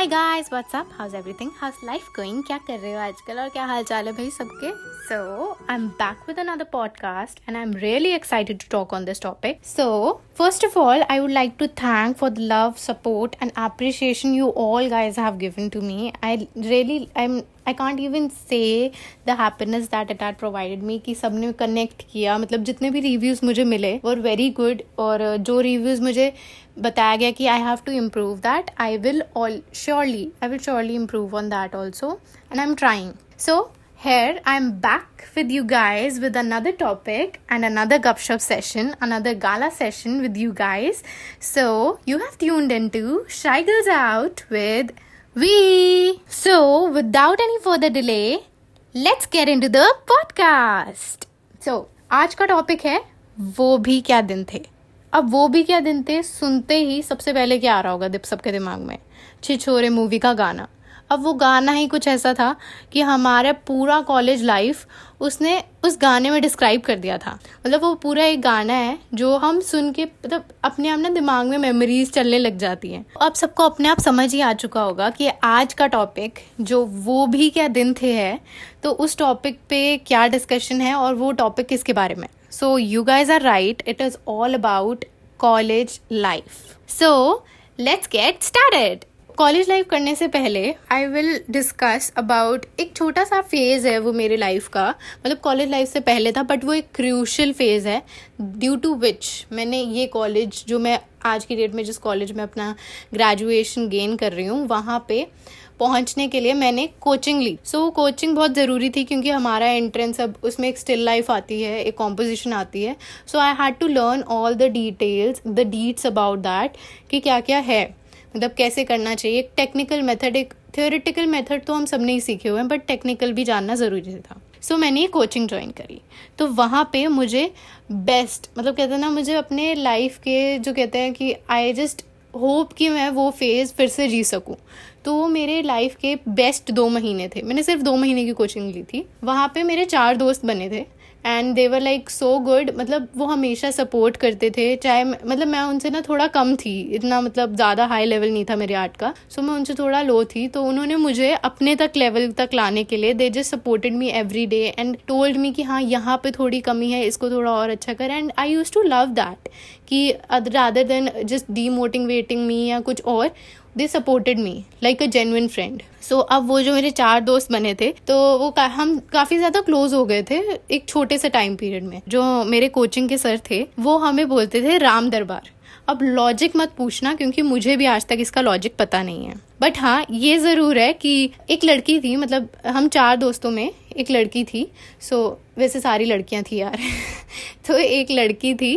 Hi guys what's up how's everything how's life going क्या कर रहे हो आजकल और क्या हाल चाल है भाई सबके? So I am back with another podcast and I am really excited to talk on this topic so first of all I would like to thank for the love support and appreciation you all guys have given to me I really I am I can't even say the happiness that it had provided me कि सबने connect किया मतलब जितने भी reviews मुझे मिले वो very good और जो रिव्यूज़ मुझे बताया गया कि I have to improve that I will all surely I will surely improve on that also and I am trying so here I am back with you guys with another topic and another gupshup session, another gala session with you guys. So you have tuned into Shy Girls Out with we. So, without any further delay, let's get into the podcast. So, आज का topic है वो भी क्या दिन थे अब वो भी क्या दिन थे सुनते ही सबसे पहले क्या आ रहा होगा दीप सबके दिमाग में छिछोरे मूवी का गाना अब वो गाना ही कुछ ऐसा था कि हमारा पूरा कॉलेज लाइफ उसने उस गाने में डिस्क्राइब कर दिया था। मतलब वो पूरा एक गाना है जो हम सुन के मतलब अपने आप ना दिमाग में मेमोरीज चलने लग जाती हैं। अब सबको अपने आप समझ ही आ चुका होगा कि आज का टॉपिक जो वो भी क्या दिन थे है तो उस टॉपिक पे क्या डिस्कशन है और वो टॉपिक किसके बारे में? So you guys are right it is all about college life so let's get started college life करने से पहले आई विल डिस्कस अबाउट एक छोटा सा फ़ेज़ है वो मेरे लाइफ का। मतलब कॉलेज लाइफ से पहले था बट वो एक क्रूशल फ़ेज़ है ड्यू टू विच मैंने ये कॉलेज जो मैं आज की डेट में जिस कॉलेज में अपना ग्रेजुएशन गेन कर रही हूँ वहाँ पे पहुँचने के लिए मैंने कोचिंग ली। सो so, कोचिंग बहुत ज़रूरी थी क्योंकि हमारा एंट्रेंस अब उसमें एक स्टिल लाइफ आती है एक कॉम्पोजिशन आती है। So I had to learn all the details the deets about that कि क्या क्या है। मतलब कैसे करना चाहिए? एक टेक्निकल मेथड एक थियोरिटिकल मेथड तो हम सब नहीं सीखे हुए हैं बट टेक्निकल भी जानना ज़रूरी था। सो so, मैंने ये कोचिंग ज्वाइन करी। तो वहाँ पे मुझे बेस्ट मतलब कहते हैं ना मुझे अपने लाइफ के जो कहते हैं कि आई जस्ट होप कि मैं वो फ़ेज़ फिर से जी सकूँ। तो वो मेरे लाइफ के बेस्ट दो महीने थे। मैंने सिर्फ़ दो महीने की कोचिंग ली थी। वहाँ पे मेरे चार दोस्त बने थे। And they they were like so good मतलब वो हमेशा सपोर्ट करते थे। चाहे मतलब मैं उनसे ना थोड़ा कम थी। इतना मतलब ज़्यादा हाई लेवल नहीं था मेरे आर्ट का। सो so, मैं उनसे थोड़ा लो थी। तो उन्होंने मुझे अपने तक लेवल तक लाने के लिए they just supported me every day and told me कि हाँ यहाँ पे थोड़ी कमी है। इसको थोड़ा और अच्छा कर। And I use to love that कि rather than just demotivating me या कुछ और they supported me like a genuine friend so अब वो जो मेरे चार दोस्त बने थे तो वो का, हम काफ़ी ज़्यादा क्लोज हो गए थे एक छोटे से टाइम पीरियड में। जो मेरे कोचिंग के सर थे वो हमें बोलते थे राम दरबार। अब लॉजिक मत पूछना क्योंकि मुझे भी आज तक इसका लॉजिक पता नहीं है। बट हाँ ये ज़रूर है कि एक लड़की थी मतलब हम चार दोस्तों में एक लड़की थी। सो वैसे सारी लड़कियाँ थी यार। तो एक लड़की थी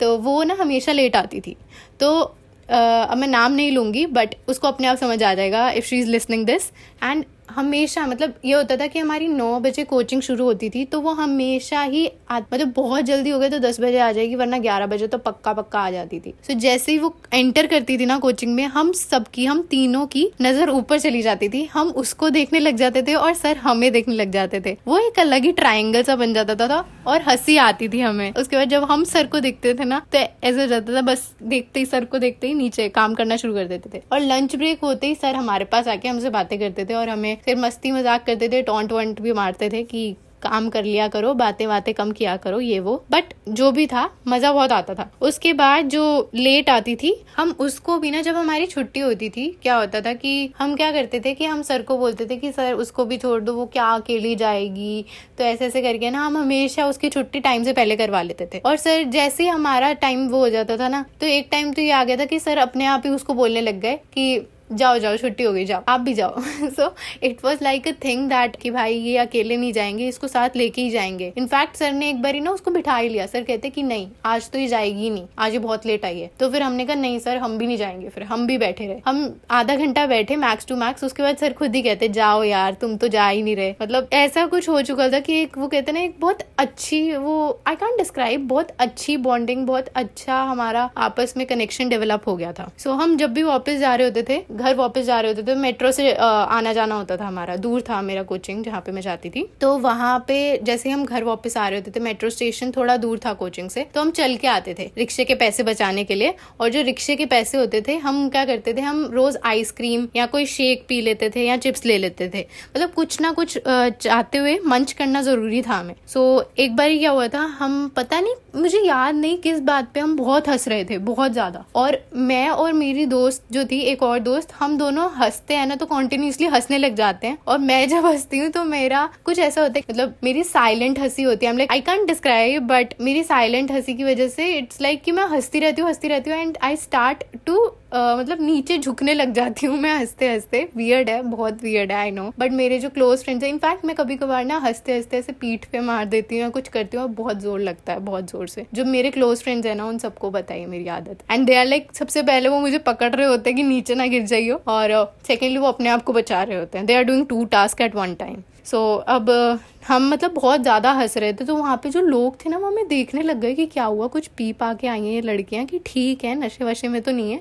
तो वो ना हमेशा लेट आती थी। तो अब मैं नाम नहीं लूँगी बट उसको अपने आप समझ आ जाएगा if she is listening this and हमेशा मतलब ये होता था कि हमारी नौ बजे कोचिंग शुरू होती थी तो वो हमेशा ही आ, मतलब बहुत जल्दी हो गए तो दस बजे आ जाएगी वरना ग्यारह बजे तो पक्का पक्का आ जाती थी। सो so, जैसे ही वो एंटर करती थी ना कोचिंग में हम सबकी हम तीनों की नज़र ऊपर चली जाती थी। हम उसको देखने लग जाते थे और सर हमें देखने लग जाते थे। वो एक अलग ही ट्राइंगल सा बन जाता था और हँसी आती थी हमें। उसके बाद जब हम सर को देखते थे ना तो ऐसे हो जाता था, बस देखते ही, सर को देखते ही नीचे काम करना शुरू कर देते थे। और लंच ब्रेक होते ही सर हमारे पास आके हमसे बातें करते थे और हमें फिर मस्ती मज़ाक करते थे टोंट वॉन्ट भी मारते थे कि काम कर लिया करो, बातें बातें कम किया करो, ये वो। बट जो भी था, मज़ा बहुत आता था। उसके बाद जो लेट आती थी, हम उसको भी ना, जब हमारी छुट्टी होती थी, क्या होता था कि हम क्या करते थे कि हम सर को बोलते थे कि, सर, उसको भी छोड़ दो, वो क्या अकेली जाएगी? तो ऐसे ऐसे करके ना, हम हमेशा उसकी छुट्टी टाइम से पहले करवा लेते थे। और सर, जैसे ही हमारा टाइम वो हो जाता था ना तो एक टाइम तो ये आ गया था कि सर अपने आप ही उसको बोलने लग गए कि जाओ जाओ छुट्टी हो गई जाओ। आप भी जाओ। So it was like a thing that कि भाई ये अकेले नहीं जाएँगे इसको साथ लेके ही जाएँगे। इनफैक्ट सर ने एक बार ही ना उसको बिठा ही लिया। सर कहते कि नहीं आज तो ये जाएगी नहीं। आज ये बहुत लेट आई है। तो फिर हमने कहा नहीं सर हम भी नहीं जाएँगे फिर। हम भी बैठे रहे। हम आधा घंटा बैठे मैक्स टू मैक्स उसके बाद सर खुद ही कहते जाओ यार तुम तो जा ही नहीं रहे। मतलब ऐसा कुछ हो चुका था कि एक वो कहते ना एक बहुत अच्छी वो आई कैंट डिस्क्राइब बहुत अच्छी बॉन्डिंग बहुत अच्छा हमारा आपस में कनेक्शन डेवलप हो गया था। सो so, हम जब भी वापस जा रहे होते थे घर वापस जा रहे होते थे तो मेट्रो से आना जाना होता था हमारा। दूर था मेरा कोचिंग, जहाँ पे मैं जाती थी। तो वहाँ पे जैसे हम घर वापस आ रहे होते थे, मेट्रो स्टेशन थोड़ा दूर था कोचिंग से तो हम चल के आते थे रिक्शे के पैसे बचाने के लिए। और जो रिक्शे के पैसे होते थे, हम क्या करते थे, हम रोज आइसक्रीम या कोई शेक पी लेते थे या चिप्स ले लेते थे। मतलब कुछ ना कुछ चाहते हुए मंच करना ज़रूरी था हमें। सो एक बार क्या हुआ था, हम पता नहीं मुझे याद नहीं किस बात पे हम बहुत हंस रहे थे, बहुत ज़्यादा। और मैं और मेरी दोस्त जो थी, एक और दोस्त, हम दोनों हँसते हैं ना तो कॉन्टिन्यूसली हंसने लग जाते हैं। और मैं जब हंसती हूँ तो मेरा कुछ ऐसा होता है मतलब मेरी साइलेंट हँसी होती है। आई कैंट डिस्क्राइब बट मेरी साइलेंट हँसी की वजह से इट्स लाइक like कि मैं हंसती रहती हूँ, हंसती रहती हूँ एंड आई स्टार्ट टू मतलब नीचे झुकने लग जाती हूँ मैं हँसते हँसते। वियर्ड है, बहुत वियर्ड है आई नो बट मेरे जो क्लोज फ्रेंड्स है इनफैक्ट मैं कभी कभार ना हँसते हँसते ऐसे पीठ पे मार देती हूँ या कुछ करती हूँ बहुत ज़ोर लगता है, बहुत ज़ोर। से। जो मेरे क्लोज फ्रेंड्स है ना उन सबको बताइए मेरी आदत। एंड दे आर लाइक सबसे पहले वो मुझे पकड़ रहे होते हैं कि नीचे ना गिर जाइयो। और सेकेंडली uh, वो अपने आप को बचा रहे होते हैं। They are doing two task at one time so so, अब हम मतलब बहुत ज़्यादा हंस रहे थे। तो वहाँ पे जो लोग थे ना वो हमें देखने लग गए कि क्या हुआ। कुछ पी पा के आई हैं ये लड़कियाँ कि ठीक है नशे वशे में तो नहीं है।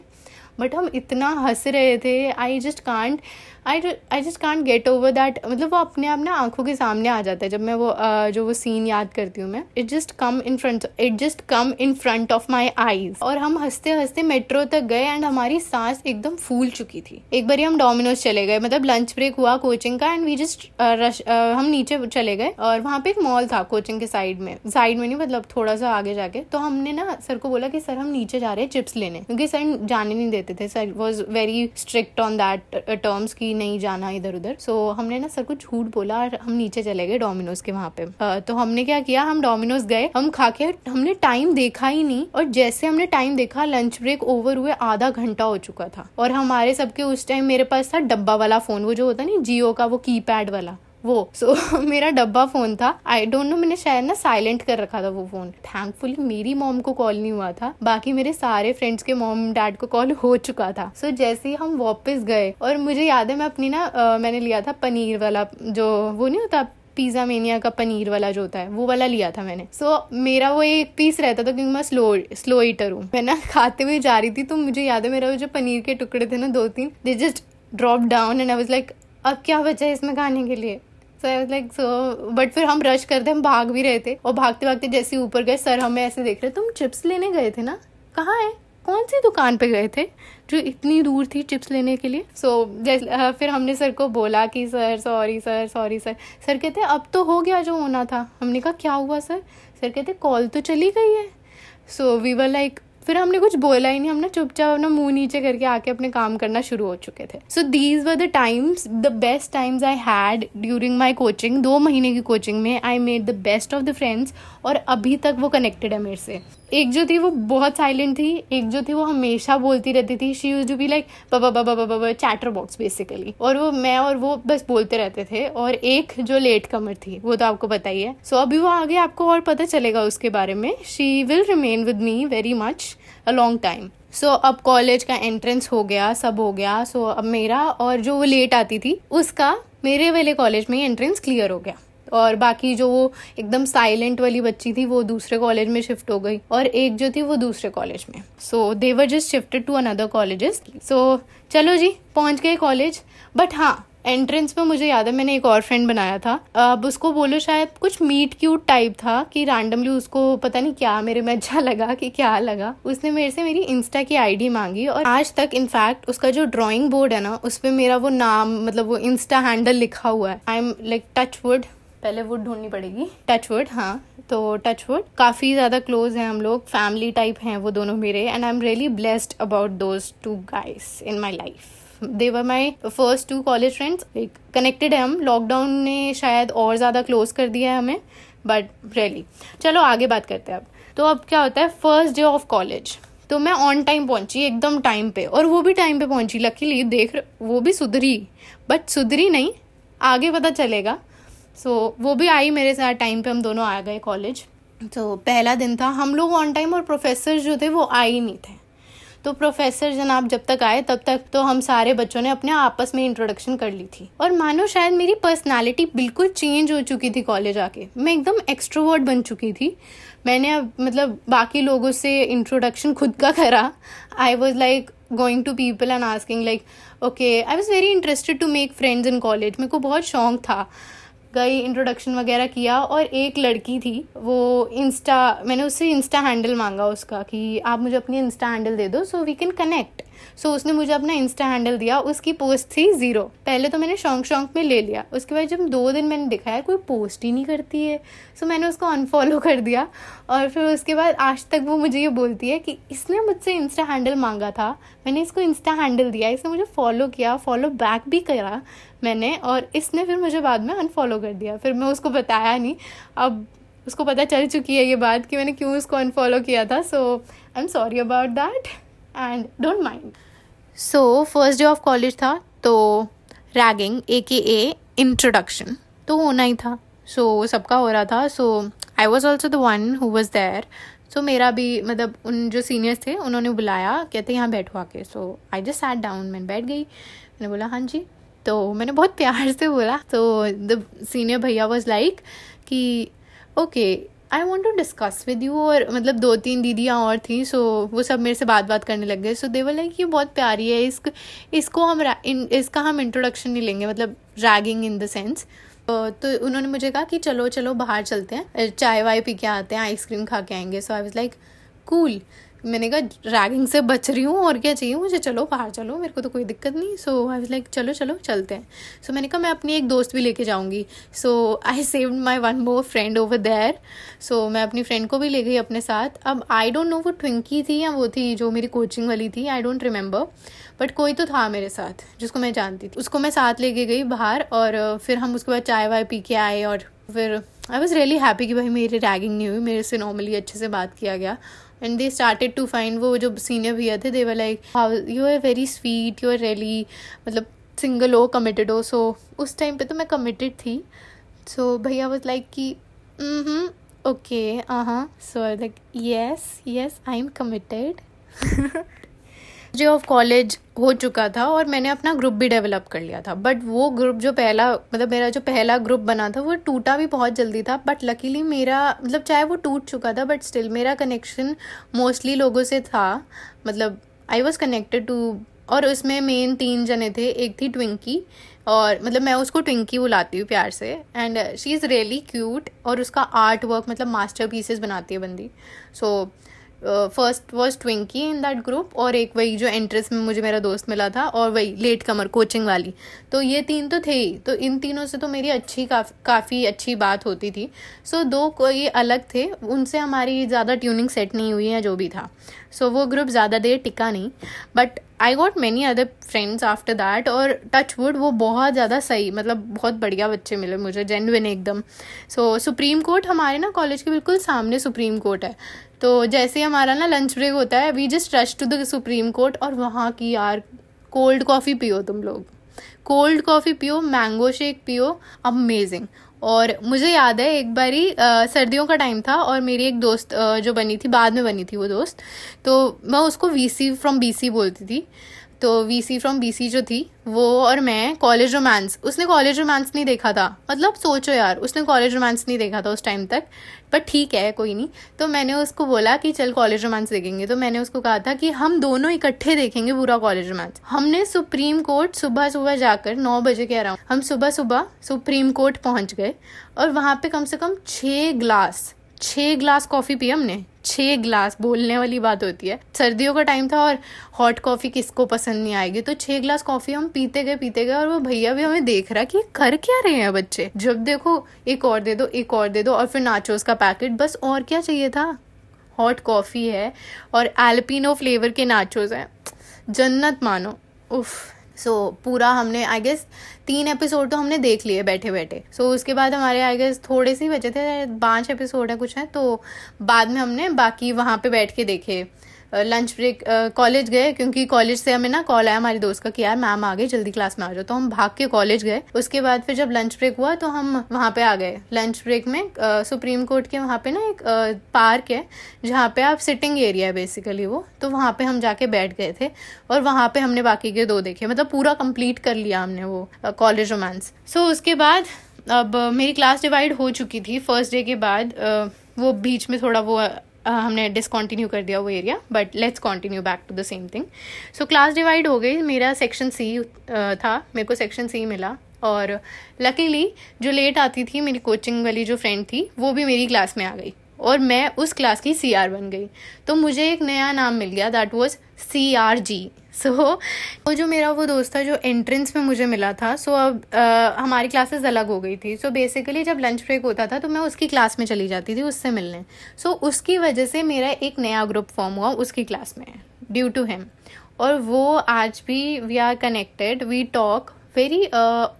बट हम इतना हंस रहे थे। I just can't I I just can't get over that मतलब वो अपने आप ना आँखों के सामने आ जाता है जब मैं वो जो वो सीन याद करती हूँ मैं। It just come in front it just come in front of my eyes और हम हँसते हँसते मेट्रो तक गए एंड हमारी सांस एकदम फूल चुकी थी। एक बार हम डोमिनोज चले गए। मतलब लंच ब्रेक हुआ कोचिंग का एंड वी जस्ट रश हम नीचे चले गए। और वहाँ पे एक मॉल था कोचिंग के साइड में। साइड में नहीं मतलब थोड़ा सा आगे जाके। तो हमने ना सर को बोला कि, सर, हम नीचे जा रहे हैं चिप्स लेने। क्योंकि सर जाने नहीं देते थे। Sir was very strict on that terms की नहीं जाना इधर उधर। सो so, हमने ना सर को झूठ बोला और हम नीचे चले गए डोमिनोज के वहाँ पे। uh, तो हमने क्या किया हम डोमिनोज गए हम खा के हमने टाइम देखा ही नहीं। और जैसे हमने टाइम देखा लंच ब्रेक ओवर हुए आधा घंटा हो चुका था। और हमारे सबके उस टाइम मेरे पास था डब्बा वाला फ़ोन वो जो होता नहीं जियो का वो की वाला। वो सो so, मेरा डब्बा फ़ोन था। आई डोंट नो मैंने शायद ना साइलेंट कर रखा था वो फ़ोन। थैंकफुली मेरी मॉम को कॉल नहीं हुआ था। बाकी मेरे सारे फ्रेंड्स के मॉम डैड को कॉल हो चुका था। सो so, जैसे ही हम वापस गए और मुझे याद है मैं अपनी ना आ, मैंने लिया था पनीर वाला जो वो नहीं होता पिज़्ज़ा मेनिया का पनीर वाला जो होता है वो वाला लिया था मैंने। सो so, मेरा वो एक पीस रहता था क्योंकि मैं स्लो स्लो ईटर हूँ। मैं ना खाते हुए जा रही थी तो मुझे याद है मेरा वो जो पनीर के टुकड़े थे ना दो तीन they just drop down and I was like अब क्या बचा है इसमें खाने के लिए? So I like so but फिर हम रश करते हम भाग भी रहे थे। और भागते भागते जैसे ऊपर गए सर हमें ऐसे देख रहे तुम चिप्स लेने गए थे ना? कहाँ है? कौन सी दुकान पे गए थे जो इतनी दूर थी चिप्स लेने के लिए? सो so, जैसे फिर हमने सर को बोला कि sir sorry sir sorry sir sir कहते अब तो हो गया जो होना था। हमने कहा क्या हुआ सर सर कहते कॉल तो चली गई है। सो वी वर लाइक फिर हमने कुछ बोला ही नहीं हमने चुपचाप अपना मुँह नीचे करके आके अपने काम करना शुरू हो चुके थे। So these were the times the best times I had during my coaching दो महीने की कोचिंग में I made the best of the friends और अभी तक वो कनेक्टेड है मेरे से। एक जो थी वो बहुत साइलेंट थी एक जो थी वो हमेशा बोलती रहती थी she use to be like बाबा बाबा बाबा बाबा चैटर बॉक्स बेसिकली और वो मैं और वो बस बोलते रहते थे और एक जो लेट कमर थी वो तो आपको पता ही है। सो so, अभी वो आगे आपको और पता चलेगा उसके बारे में। She will remain with me very much a long time so so, अब कॉलेज का एंट्रेंस हो गया सब हो गया। सो so, अब मेरा और जो वो लेट आती थी उसका मेरे वाले कॉलेज में एंट्रेंस क्लियर हो गया। और बाकी जो वो एकदम साइलेंट वाली बच्ची थी, वो दूसरे कॉलेज में शिफ्ट हो गई। और एक जो थी, वो दूसरे कॉलेज में। So they were just shifted to another colleges so चलो जी, पहुँच गए कॉलेज बट हाँ एंट्रेंस में मुझे याद है, मैंने एक और फ्रेंड बनाया था। अब उसको बोलो शायद कुछ मीट क्यूट टाइप था, कि रैंडमली उसको पता नहीं क्या मेरे में अच्छा लगा, कि क्या लगा। उसने मेरे से मेरी इंस्टा की आईडी मांगी और आज तक इनफैक्ट उसका जो ड्राइंग बोर्ड है ना उस पर मेरा वो नाम मतलब वो इंस्टा हैंडल लिखा हुआ है। I am like touch wood पहले वुड ढूंढनी पड़ेगी। टच वुड हाँ। तो टच वुड काफ़ी ज़्यादा क्लोज हैं हम लोग फैमिली टाइप हैं वो दोनों मेरे and I am really blessed about those two guys in my life they were my first two college friends like connected है हम। लॉकडाउन ने शायद और ज़्यादा क्लोज कर दिया है हमें बट रियली चलो, आगे बात करते हैं अब। तो अब क्या होता है? फ़र्स्ट डे ऑफ़ कॉलेज तो मैं ऑन टाइम पहुँची, एकदम टाइम पे। और वो भी टाइम पे पहुँची। लकीली देख वो भी सुधरी। बट सुधरी नहीं। आगे पता चलेगा। सो so, वो भी आई मेरे साथ टाइम पे हम दोनों आ गए कॉलेज तो पहला दिन था हम लोग ऑन टाइम और प्रोफेसर जो थे वो आए ही नहीं थे. तो प्रोफेसर जनाब जब तक आए तब तक तो हम सारे बच्चों ने अपने आपस में इंट्रोडक्शन कर ली थी. और मानो शायद मेरी पर्सनालिटी बिल्कुल चेंज हो चुकी थी कॉलेज आके. मैं एकदम एक्सट्रोवर्ट बन चुकी थी. मैंने अब मतलब बाकी लोगों से इंट्रोडक्शन खुद का करा. I was like going to people and asking like okay I was very interested to make friends in college मेरे को बहुत शौक था. गई इंट्रोडक्शन वगैरह किया और एक लड़की थी, वो इंस्टा मैंने उससे इंस्टा हैंडल मांगा उसका कि आप मुझे अपनी इंस्टा हैंडल दे दो so we can connect so so, उसने मुझे अपना इंस्टा हैंडल दिया उसकी पोस्ट थी ज़ीरो पहले तो मैंने शौक शौक में ले लिया. उसके बाद जब दो दिन मैंने दिखाया कोई पोस्ट ही नहीं करती है. सो so, मैंने उसको अनफॉलो कर दिया. और फिर उसके बाद आज तक वो मुझे ये बोलती है कि इसने मुझसे इंस्टा हैंडल मांगा था. मैंने इसको इंस्टा हैंडल दिया इसने मुझे फॉलो किया फॉलो बैक भी करा मैंने और इसने फिर मुझे बाद में अनफॉलो कर दिया. फिर मैं उसको बताया नहीं. अब उसको पता चल चुकी है ये बात कि मैंने क्यों उसको अनफॉलो किया था. So I am sorry about that and don't mind so first day of college था तो ragging A K A introduction तो होना ही था. सो so, सबका हो रहा था. So I was also the one who was there so मेरा भी मतलब उन जो सीनियर्स थे उन्होंने बुलाया कहते यहाँ बैठो आके. So I just sat down मैंने बैठ गई. मैंने बोला हाँ जी. तो मैंने बहुत प्यार से बोला. तो द सीनियर भैया वॉज़ लाइक कि okay I want to discuss with you और मतलब दो तीन दीदियाँ और थी सो so, वो सब मेरे से बात बात करने लग गए। सो देवर लाइक ये बहुत प्यारी है इस इसको हम इन, इसका हम इंट्रोडक्शन नहीं लेंगे मतलब रैगिंग इन द सेंस तो उन्होंने मुझे कहा कि चलो चलो बाहर चलते हैं चाय वाय पी के आते हैं आइसक्रीम खा के आएँगे। So I was like cool मैंने कहा रैगिंग से बच रही हूँ और क्या चाहिए मुझे? चलो बाहर चलो मेरे को तो कोई दिक्कत नहीं। सो आई वाज लाइक चलो चलो चलते हैं. सो so, मैंने कहा मैं अपनी एक दोस्त भी लेके जाऊँगी। So I saved my one more friend over there so मैं अपनी फ्रेंड को भी ले गई अपने साथ। अब आई डोंट नो वो ट्विंकी थी या वो थी जो मेरी कोचिंग वाली थी आई डोंट रिमेंबर बट कोई तो था मेरे साथ जिसको मैं जानती थी। उसको मैं साथ लेके गई बाहर और फिर हम उसके बाद चाय वाय पी के आए और फिर आई वॉज़ रियली हैप्पी कि भाई मेरी रैगिंग नहीं हुई मेरे से नॉर्मली अच्छे से बात किया गया। And they started to find वो जो सीनियर भैया थे they were like how you are very sweet you are really मतलब सिंगल हो कमिटेड हो. सो उस टाइम पे तो मैं कमिटेड थी। सो भैया वॉज़ लाइक कि ओके हाँ so like yes yes I am committed J of college हो चुका था और मैंने अपना ग्रुप भी डेवलप कर लिया था। बट वो ग्रुप जो पहला मतलब मेरा जो पहला ग्रुप बना था वो टूटा भी बहुत जल्दी था। बट लकीली मेरा मतलब चाहे वो टूट चुका था बट स्टिल मेरा कनेक्शन मोस्टली लोगों से था। मतलब आई वॉज़ कनेक्टेड टू और उसमें मेन तीन जने थे एक थी ट्विंकी और मतलब मैं उसको ट्विंकी बुलाती हूँ प्यार से। And she is really cute और उसका आर्ट वर्क मतलब मास्टर पीसेस बनाती है बंदी। So so, first was Twinkie in that group और एक वही जो एंट्रेंस में मुझे मेरा दोस्त मिला था और वही लेट कमर कोचिंग वाली। तो ये तीन तो थे ही। तो इन तीनों से तो मेरी अच्छी काफ़ी काफ़ी अच्छी बात होती थी। सो so, दो ये अलग थे। उनसे हमारी ज़्यादा ट्यूनिंग सेट नहीं हुई है जो भी था। सो so, वो ग्रुप ज़्यादा देर टिका नहीं। But I got many other friends after that और टच वुड वो बहुत ज़्यादा सही मतलब बहुत बढ़िया बच्चे मिले मुझे जेनविन एकदम। सो सुप्रीम कोर्ट हमारे ना कॉलेज के बिल्कुल सामने सुप्रीम कोर्ट है। तो जैसे हमारा ना लंच ब्रेक होता है we just rush to the Supreme Court और वहाँ की यार कोल्ड कॉफ़ी पियो तुम लोग। कोल्ड कॉफ़ी पियो मैंगो शेक पियो अमेजिंग और मुझे याद है, एक बारी सर्दियों का टाइम था और मेरी एक दोस्त जो बनी थी, बाद में बनी थी वो दोस्त तो मैं उसको वीसी फ्रॉम बीसी बोलती थी। तो वीसी फ्रॉम बीसी जो थी, वो और मैं कॉलेज रोमांस उसने कॉलेज रोमांस नहीं देखा था। मतलब सोचो यार, उसने कॉलेज रोमांस नहीं देखा था उस टाइम तक पर ठीक है, कोई नहीं। तो मैंने उसको बोला कि चल कॉलेज रोमांस देखेंगे। तो मैंने उसको कहा था कि हम दोनों इकट्ठे देखेंगे पूरा कॉलेज रोमांस हमने सुप्रीम कोर्ट सुबह सुबह जाकर नौ बजे के अराउंड हम सुबह सुबह सुप्रीम कोर्ट पहुँच गए और वहाँ पे कम से कम छः ग्लास छः ग्लास कॉफ़ी पी हमने। छः ग्लास, बोलने वाली बात होती है। सर्दियों का टाइम था और हॉट कॉफ़ी किसको पसंद नहीं आएगी। तो छः ग्लास कॉफ़ी हम पीते गए पीते गए और वो भैया भी हमें देख रहा कि कर क्या रहे हैं बच्चे। जब देखो, एक और दे दो, एक और दे दो और फिर नाचोस का पैकेट बस और क्या चाहिए था? हॉट कॉफ़ी है और एल्पिनो फ्लेवर के नाचोस हैं। जन्नत मानो। उफ़। सो so, पूरा हमने आई गेस तीन एपिसोड तो हमने देख लिए बैठे बैठे सो so, उसके बाद हमारे आई गेस थोड़े से बचे थे पाँच एपिसोड है कुछ है तो बाद में हमने बाकी वहाँ पे बैठ के देखे। लंच ब्रेक कॉलेज गए, क्योंकि कॉलेज से हमें ना कॉल आया हमारी दोस्त का कि यार मैम आ गई जल्दी क्लास में आ जाओ। तो हम भाग के कॉलेज गए। उसके बाद फिर जब लंच ब्रेक हुआ तो हम वहाँ पे आ गए। लंच ब्रेक में सुप्रीम कोर्ट के वहाँ पे ना एक पार्क है, जहाँ पे आप सिटिंग एरिया है बेसिकली वो। तो वहाँ पे हम जाके बैठ गए थे, और वहाँ पे हमने बाकी के दो देखे। मतलब पूरा कंप्लीट कर लिया हमने वो कॉलेज रोमांस सो उसके बाद, अब मेरी क्लास डिवाइड हो चुकी थी। फ़र्स्ट डे के बाद वो बीच में थोड़ा वो हमने डिसकॉन्टिन्यू कर दिया वो area but let's continue back to the same thing so class divide हो गई, मेरा सेक्शन सी था, मेरे को सेक्शन सी मिला, और लकीली जो लेट आती थी, मेरी कोचिंग वाली जो फ्रेंड थी, वो भी मेरी क्लास में आ गई, और मैं उस क्लास की सी आर बन गई। तो मुझे एक नया नाम मिल गया that was C R G so so, वो जो मेरा वो दोस्त था जो एंट्रेंस में मुझे मिला था सो so, अब आ, हमारी क्लासेस अलग हो गई थी। सो so, बेसिकली जब लंच ब्रेक होता था तो मैं उसकी क्लास में चली जाती थी उससे मिलने। सो so, उसकी वजह से मेरा एक नया ग्रुप फॉर्म हुआ उसकी क्लास में ड्यू टू हिम और वो आज भी we are connected we talk very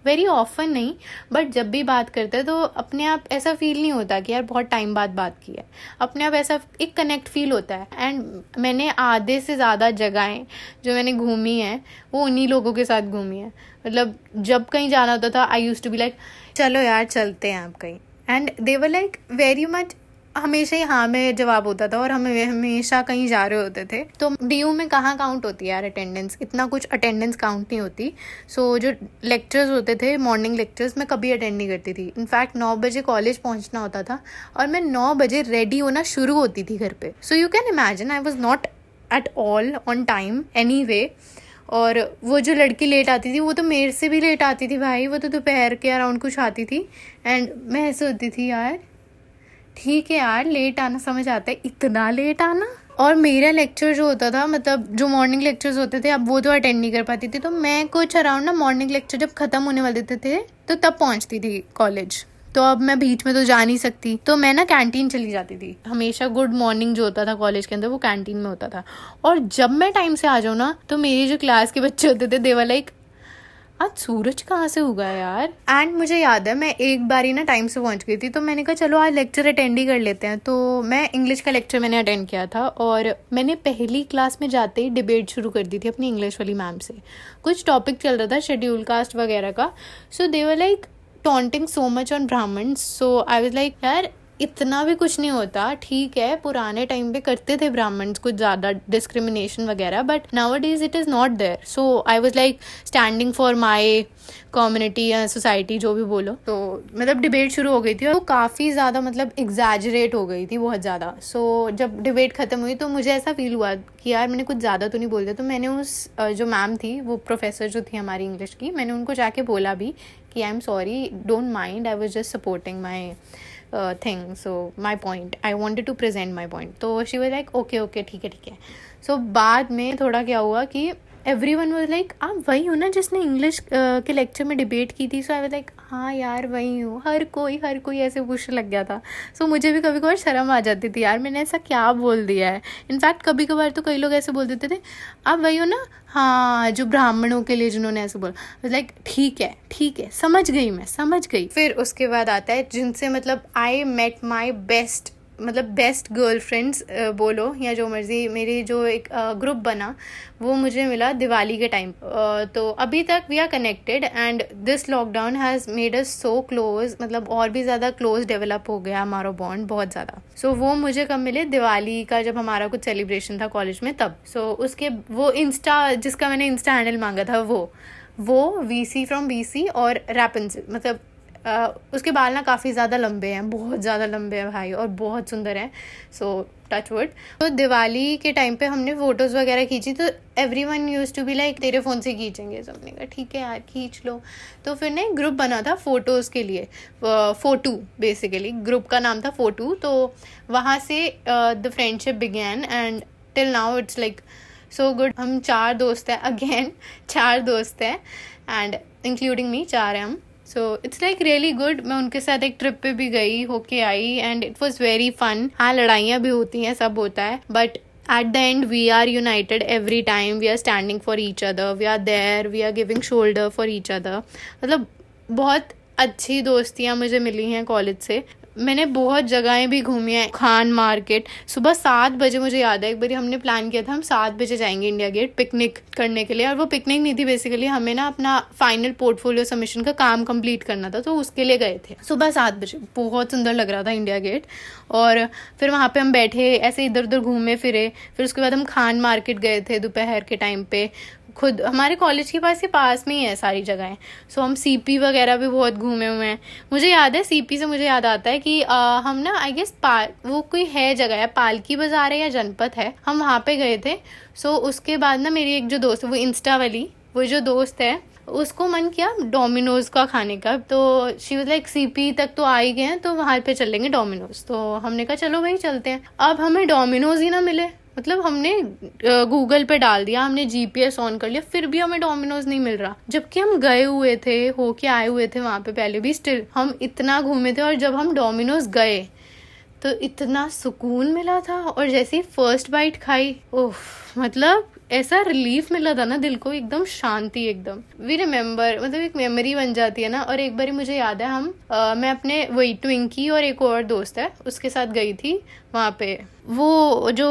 very often नहीं बट जब भी बात करते हैं तो अपने आप ऐसा फील नहीं होता कि यार बहुत टाइम बाद बात की है। अपने आप ऐसा एक कनेक्ट फील होता है। एंड मैंने आधे से ज़्यादा जगहें जो मैंने घूमी हैं वो उन्हीं लोगों के साथ घूमी है। मतलब जब कहीं जाना होता था I use to be like चलो यार चलते हैं आप कहीं। And they were like very much हमेशा ही हाँ में जवाब होता था और हमें हमेशा कहीं जा रहे होते थे। तो डीयू में कहाँ काउंट होती है यार अटेंडेंस इतना कुछ अटेंडेंस काउंट नहीं होती। सो so, जो लेक्चर्स होते थे मॉर्निंग लेक्चर्स मैं कभी अटेंड नहीं करती थी। इनफैक्ट नौ बजे कॉलेज पहुँचना होता था और मैं नौ बजे रेडी होना शुरू होती थी घर पे। So you can imagine I was not at all on time anyway और वो जो लड़की लेट आती थी वो तो मेरे से भी लेट आती थी भाई। वो तो दोपहर के अराउंड कुछ आती थी। एंड मैं ऐसे होती थी यार ठीक है यार लेट आना समझ आता है। इतना लेट आना? और मेरा लेक्चर जो होता था मतलब जो मॉर्निंग लेक्चर्स होते थे, अब वो तो अटेंड नहीं कर पाती थी। तो मैं कुछ अराउंड ना मॉर्निंग लेक्चर जब खत्म होने वाले थे तो तब पहुँचती थी कॉलेज तो अब मैं बीच में तो जा नहीं सकती। तो मैं ना कैंटीन चली जाती थी। हमेशा गुड मॉर्निंग जो होता था कॉलेज के अंदर, वो कैंटीन में होता था। और जब मैं टाइम से आ जाऊँ ना तो मेरी जो क्लास के बच्चे होते थे देवा लाइक आज सूरज कहाँ से उगा यार? एंड मुझे याद है, मैं एक बार ही ना टाइम से पहुँच गई थी तो मैंने कहा, चलो, आज लेक्चर अटेंड ही कर लेते हैं। तो मैं इंग्लिश का लेक्चर मैंने अटेंड किया था और मैंने पहली क्लास में जाते ही डिबेट शुरू कर दी थी अपनी इंग्लिश वाली मैम से। कुछ टॉपिक चल रहा था शेड्यूल कास्ट वगैरह का। So they were like taunting so much on Brahmin so I was like यार इतना भी कुछ नहीं होता ठीक है पुराने टाइम पे करते थे ब्राह्मण्स कुछ ज़्यादा डिस्क्रिमिनेशन वगैरह but nowadays it is not there so I was like standing for my community या सोसाइटी जो भी बोलो। तो मतलब डिबेट शुरू हो गई थी और वो काफ़ी ज़्यादा मतलब एग्जैजरेट हो गई थी बहुत ज़्यादा। सो so, जब डिबेट ख़त्म हुई तो मुझे ऐसा फील हुआ कि यार मैंने कुछ ज़्यादा तो नहीं बोल दिया। तो मैंने उस जो मैम थी वो प्रोफेसर जो थी हमारी इंग्लिश की मैंने उनको जाके बोला भी कि I am sorry don't mind I was just supporting my thing so my point I wanted to present my point तो she was like okay okay ठीक है ठीक है. सो बाद में थोड़ा क्या हुआ कि एवरी वन वॉज़ लाइक आप वही हो ना जिसने इंग्लिश uh, के लेक्चर में डिबेट की थी. सो आई वॉज़ लाइक हाँ यार वही हूँ। हर कोई हर कोई ऐसे पूछ लग गया था। सो so, मुझे भी कभी कभार शर्म आ जाती थी यार मैंने ऐसा क्या बोल दिया है? इनफैक्ट कभी कभार तो कई लोग ऐसे बोल देते थे आप वही हो ना? हाँ जो ब्राह्मणों के लिए जिन्होंने ऐसे बोला। लाइक ठीक है ठीक है समझ गई मैं समझ गई। फिर उसके बाद आता है जिनसे मतलब आई मेट माई बेस्ट मतलब बेस्ट गर्लफ्रेंड्स बोलो या जो मर्ज़ी मेरी जो एक ग्रुप बना वो मुझे मिला दिवाली के टाइम तो अभी तक we are connected and this lockdown has made us so close मतलब और भी ज़्यादा क्लोज डेवलप हो गया हमारा बॉन्ड बहुत ज़्यादा। सो so, वो मुझे कब मिले? दिवाली का जब हमारा कुछ सेलिब्रेशन था कॉलेज में तब। सो so, उसके वो इंस्टा जिसका मैंने इंस्टा हैंडल मांगा था वो वो V C from B C और रैपन मतलब उसके बाल ना काफ़ी ज़्यादा लंबे हैं, बहुत ज़्यादा लंबे हैं भाई और बहुत सुंदर हैं। सो टच वुड तो दिवाली के टाइम पे हमने फ़ोटोज़ वगैरह खींची तो everyone use to be like तेरे फ़ोन से खींचेंगे सब. ने कहा, ठीक है यार, खींच लो। तो फिर ने ग्रुप बना था फ़ोटोज़ के लिए फ़ोटू बेसिकली ग्रुप का नाम था फ़ोटू तो वहाँ से the friendship began and till now it's like so good हम चार दोस्त हैं अगेन चार दोस्त हैं एंड इंक्लूडिंग मी चार हैं हम। So it's like really good मैं उनके साथ एक ट्रिप पे भी गई, होके आई and it was very fun हाँ लड़ाइयाँ भी होती हैं, सब होता है but at the end we are united every time we are standing for each other we are there we are giving shoulder for each other मतलब बहुत अच्छी दोस्तियाँ मुझे मिली हैं कॉलेज से. मैंने बहुत जगहें भी घूमी हैं, खान मार्केट। सुबह सात बजे मुझे याद है, एक बार हमने प्लान किया था, हम सात बजे जाएँगे इंडिया गेट पिकनिक करने के लिए। और वो पिकनिक नहीं थी बेसिकली हमें ना अपना फाइनल पोर्टफोलियो सबमिशन का काम कंप्लीट करना था तो उसके लिए गए थे। सुबह सात बजे, बहुत सुंदर लग रहा था इंडिया गेट और फिर वहाँ पर हम बैठे, ऐसे इधर उधर घूमे, फिरे। फिर उसके बाद हम खान मार्केट गए थे दोपहर के टाइम पे। खुद हमारे कॉलेज के पास ही पास में ही है सारी जगहें। सो हम सीपी वगैरह भी बहुत घूमे हुए हैं। मुझे याद है सीपी से मुझे याद आता है कि आ, हम ना आई गेस पाल वो कोई है जगह है पालकी बाज़ार है या जनपद है। हम वहाँ पे गए थे। सो उसके बाद ना मेरी एक जो दोस्त है वो इंस्टा वाली वो जो दोस्त है उसको मन किया डोमिनोज का खाने का। तो शी वॉज़ लाइक सीपी तक तो आ ही गए हैं तो वहाँ पे चलेंगे डोमिनोज तो हमने कहा चलो भाई चलते हैं। अब हमें डोमिनोज ही ना मिले। मतलब हमने गूगल पे डाल दिया हमने जीपीएस ऑन कर लिया फिर भी हमें डोमिनोज नहीं मिल रहा। जबकि हम गए हुए थे होके आए हुए थे वहाँ पे पहले भी स्टिल हम इतना घूमे थे और जब हम डोमिनोज गए तो इतना सुकून मिला था और जैसे ही फ़र्स्ट बाइट खाई ओह मतलब ऐसा रिलीफ मिला था ना दिल को एकदम शांति एकदम। वी रिमेम्बर मतलब एक मेमोरी बन जाती है ना और एक बार मुझे याद है हम आ, मैं अपने वही ट्विंकी और एक और दोस्त है उसके साथ गई थी वहाँ पे। वो जो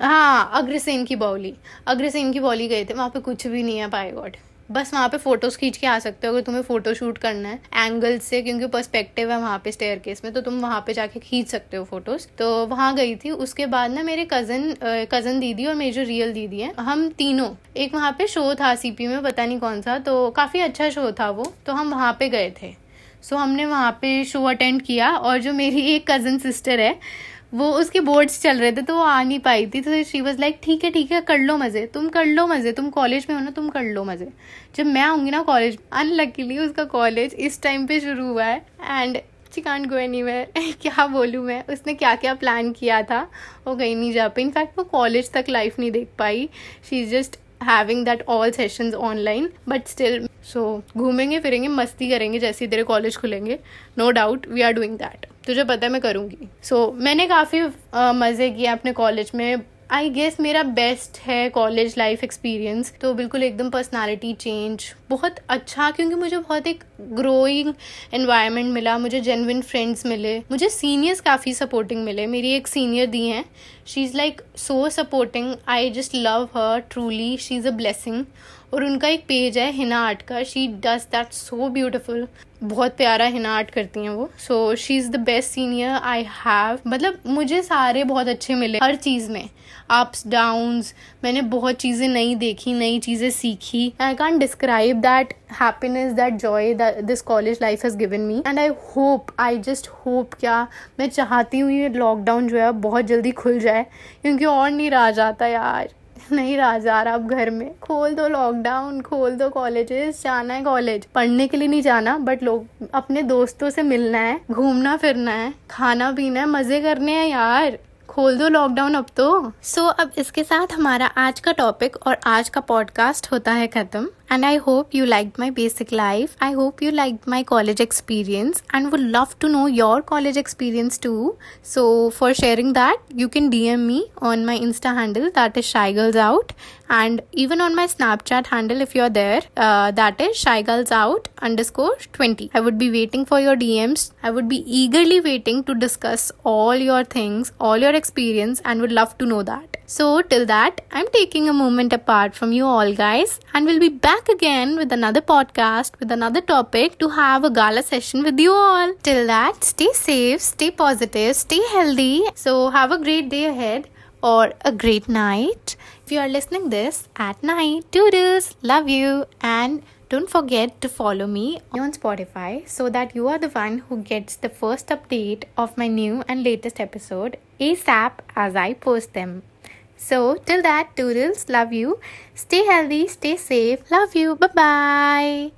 हाँ अग्रसेन की बौली। अग्रसेन की बौली गए थे, वहाँ पे कुछ भी नहीं है पाए गॉड बस वहाँ पे फ़ोटोज़ खींच के आ सकते हो अगर तुम्हें फ़ोटो शूट करना है एंगल से, क्योंकि पर्सपेक्टिव है वहाँ पे स्टेयर केस में तो तुम वहाँ पे जाके खींच सकते हो फ़ोटोज़ तो वहाँ गई थी, उसके बाद ना मेरे कज़न कज़न दीदी और मेरी जो रियल दीदी है, हम तीनों. एक वहाँ पे शो था सीपी में, पता नहीं कौन सा तो काफ़ी अच्छा शो था वो तो हम वहाँ पे गए थे. सो हमने वहाँ पे शो अटेंड किया, और जो मेरी एक कज़न सिस्टर है वो उसके बोर्ड्स चल रहे थे तो वो आ नहीं पाई थी। तो शी वॉज़ लाइक ठीक है ठीक है, कर लो मज़े। तुम कर लो मज़े। तुम कॉलेज में हो ना, तुम कर लो मज़े। जब मैं आऊँगी ना कॉलेज अनलकीली उसका कॉलेज इस टाइम पे शुरू हुआ है and she can't go any क्या बोलूँ मैं? उसने क्या क्या प्लान किया था? वो कहीं नहीं जा पाई। इनफैक्ट वो कॉलेज तक लाइफ नहीं देख पाई। She is just having that all sessions online but still so घूमेंगे फिरेंगे मस्ती करेंगे जैसे ही तेरे कॉलेज खुलेंगे. No doubt we are doing that तुझे पता है मैं करूँगी. सो so, मैंने काफ़ी मज़े किए अपने कॉलेज में. आई गेस मेरा बेस्ट है कॉलेज लाइफ एक्सपीरियंस तो बिल्कुल एकदम पर्सनालिटी चेंज बहुत अच्छा क्योंकि मुझे बहुत एक ग्रोइंग एनवायरनमेंट मिला. मुझे जेनविन फ्रेंड्स मिले. मुझे सीनियर्स काफ़ी सपोर्टिंग मिले. मेरी एक सीनियर दी हैं. She is like so supporting I just love her truly she is a blessing और उनका एक पेज है हिना आर्ट का। She does that so beautiful बहुत प्यारा हिना आर्ट करती हैं वो। So she is the best senior I have मतलब मुझे सारे बहुत अच्छे मिले हर चीज़ में। अप्स डाउन्स मैंने बहुत चीज़ें नई देखी, नई चीज़ें सीखी। I can describe that happiness that joy this college life has given me and I hope I just hope क्या मैं चाहती हूँ ये लॉकडाउन जो है बहुत जल्दी खुल जाए। क्योंकि और नहीं रहा जाता यार। नहीं रहा आप घर में। खोल दो लॉकडाउन खोल दो कॉलेजेस जाना है कॉलेज पढ़ने के लिए नहीं जाना बट लोग अपने दोस्तों से मिलना है घूमना फिरना है खाना पीना है मज़े करने हैं यार। खोल दो लॉकडाउन अब तो। सो so, अब इसके साथ हमारा आज का टॉपिक और आज का पॉडकास्ट होता है खत्म। And I hope you liked my basic life. I hope you liked my college experience and would love to know your college experience too. So, for sharing that, you can DM me on my Insta handle that is Shy Girls Out and even on my Snapchat handle if you're there uh, that is Shy Girls Out underscore 20. I would be waiting for your DMs. I would be eagerly waiting to discuss all your things, all your experience, and would love to know that. So, till that, I'm taking a moment apart from you all, guys, and we'll be back again with another podcast with another topic to have a gala session with you all. Till that, stay safe, stay positive, stay healthy. So, have a great day ahead or a great night. If you are listening this at night, doodles, love you, and don't forget to follow me on Spotify so that you are the one who gets the first update of my new and latest episode ASAP as I post them. So, till that, toodles, love you. Stay healthy, stay safe. Love you. Bye bye.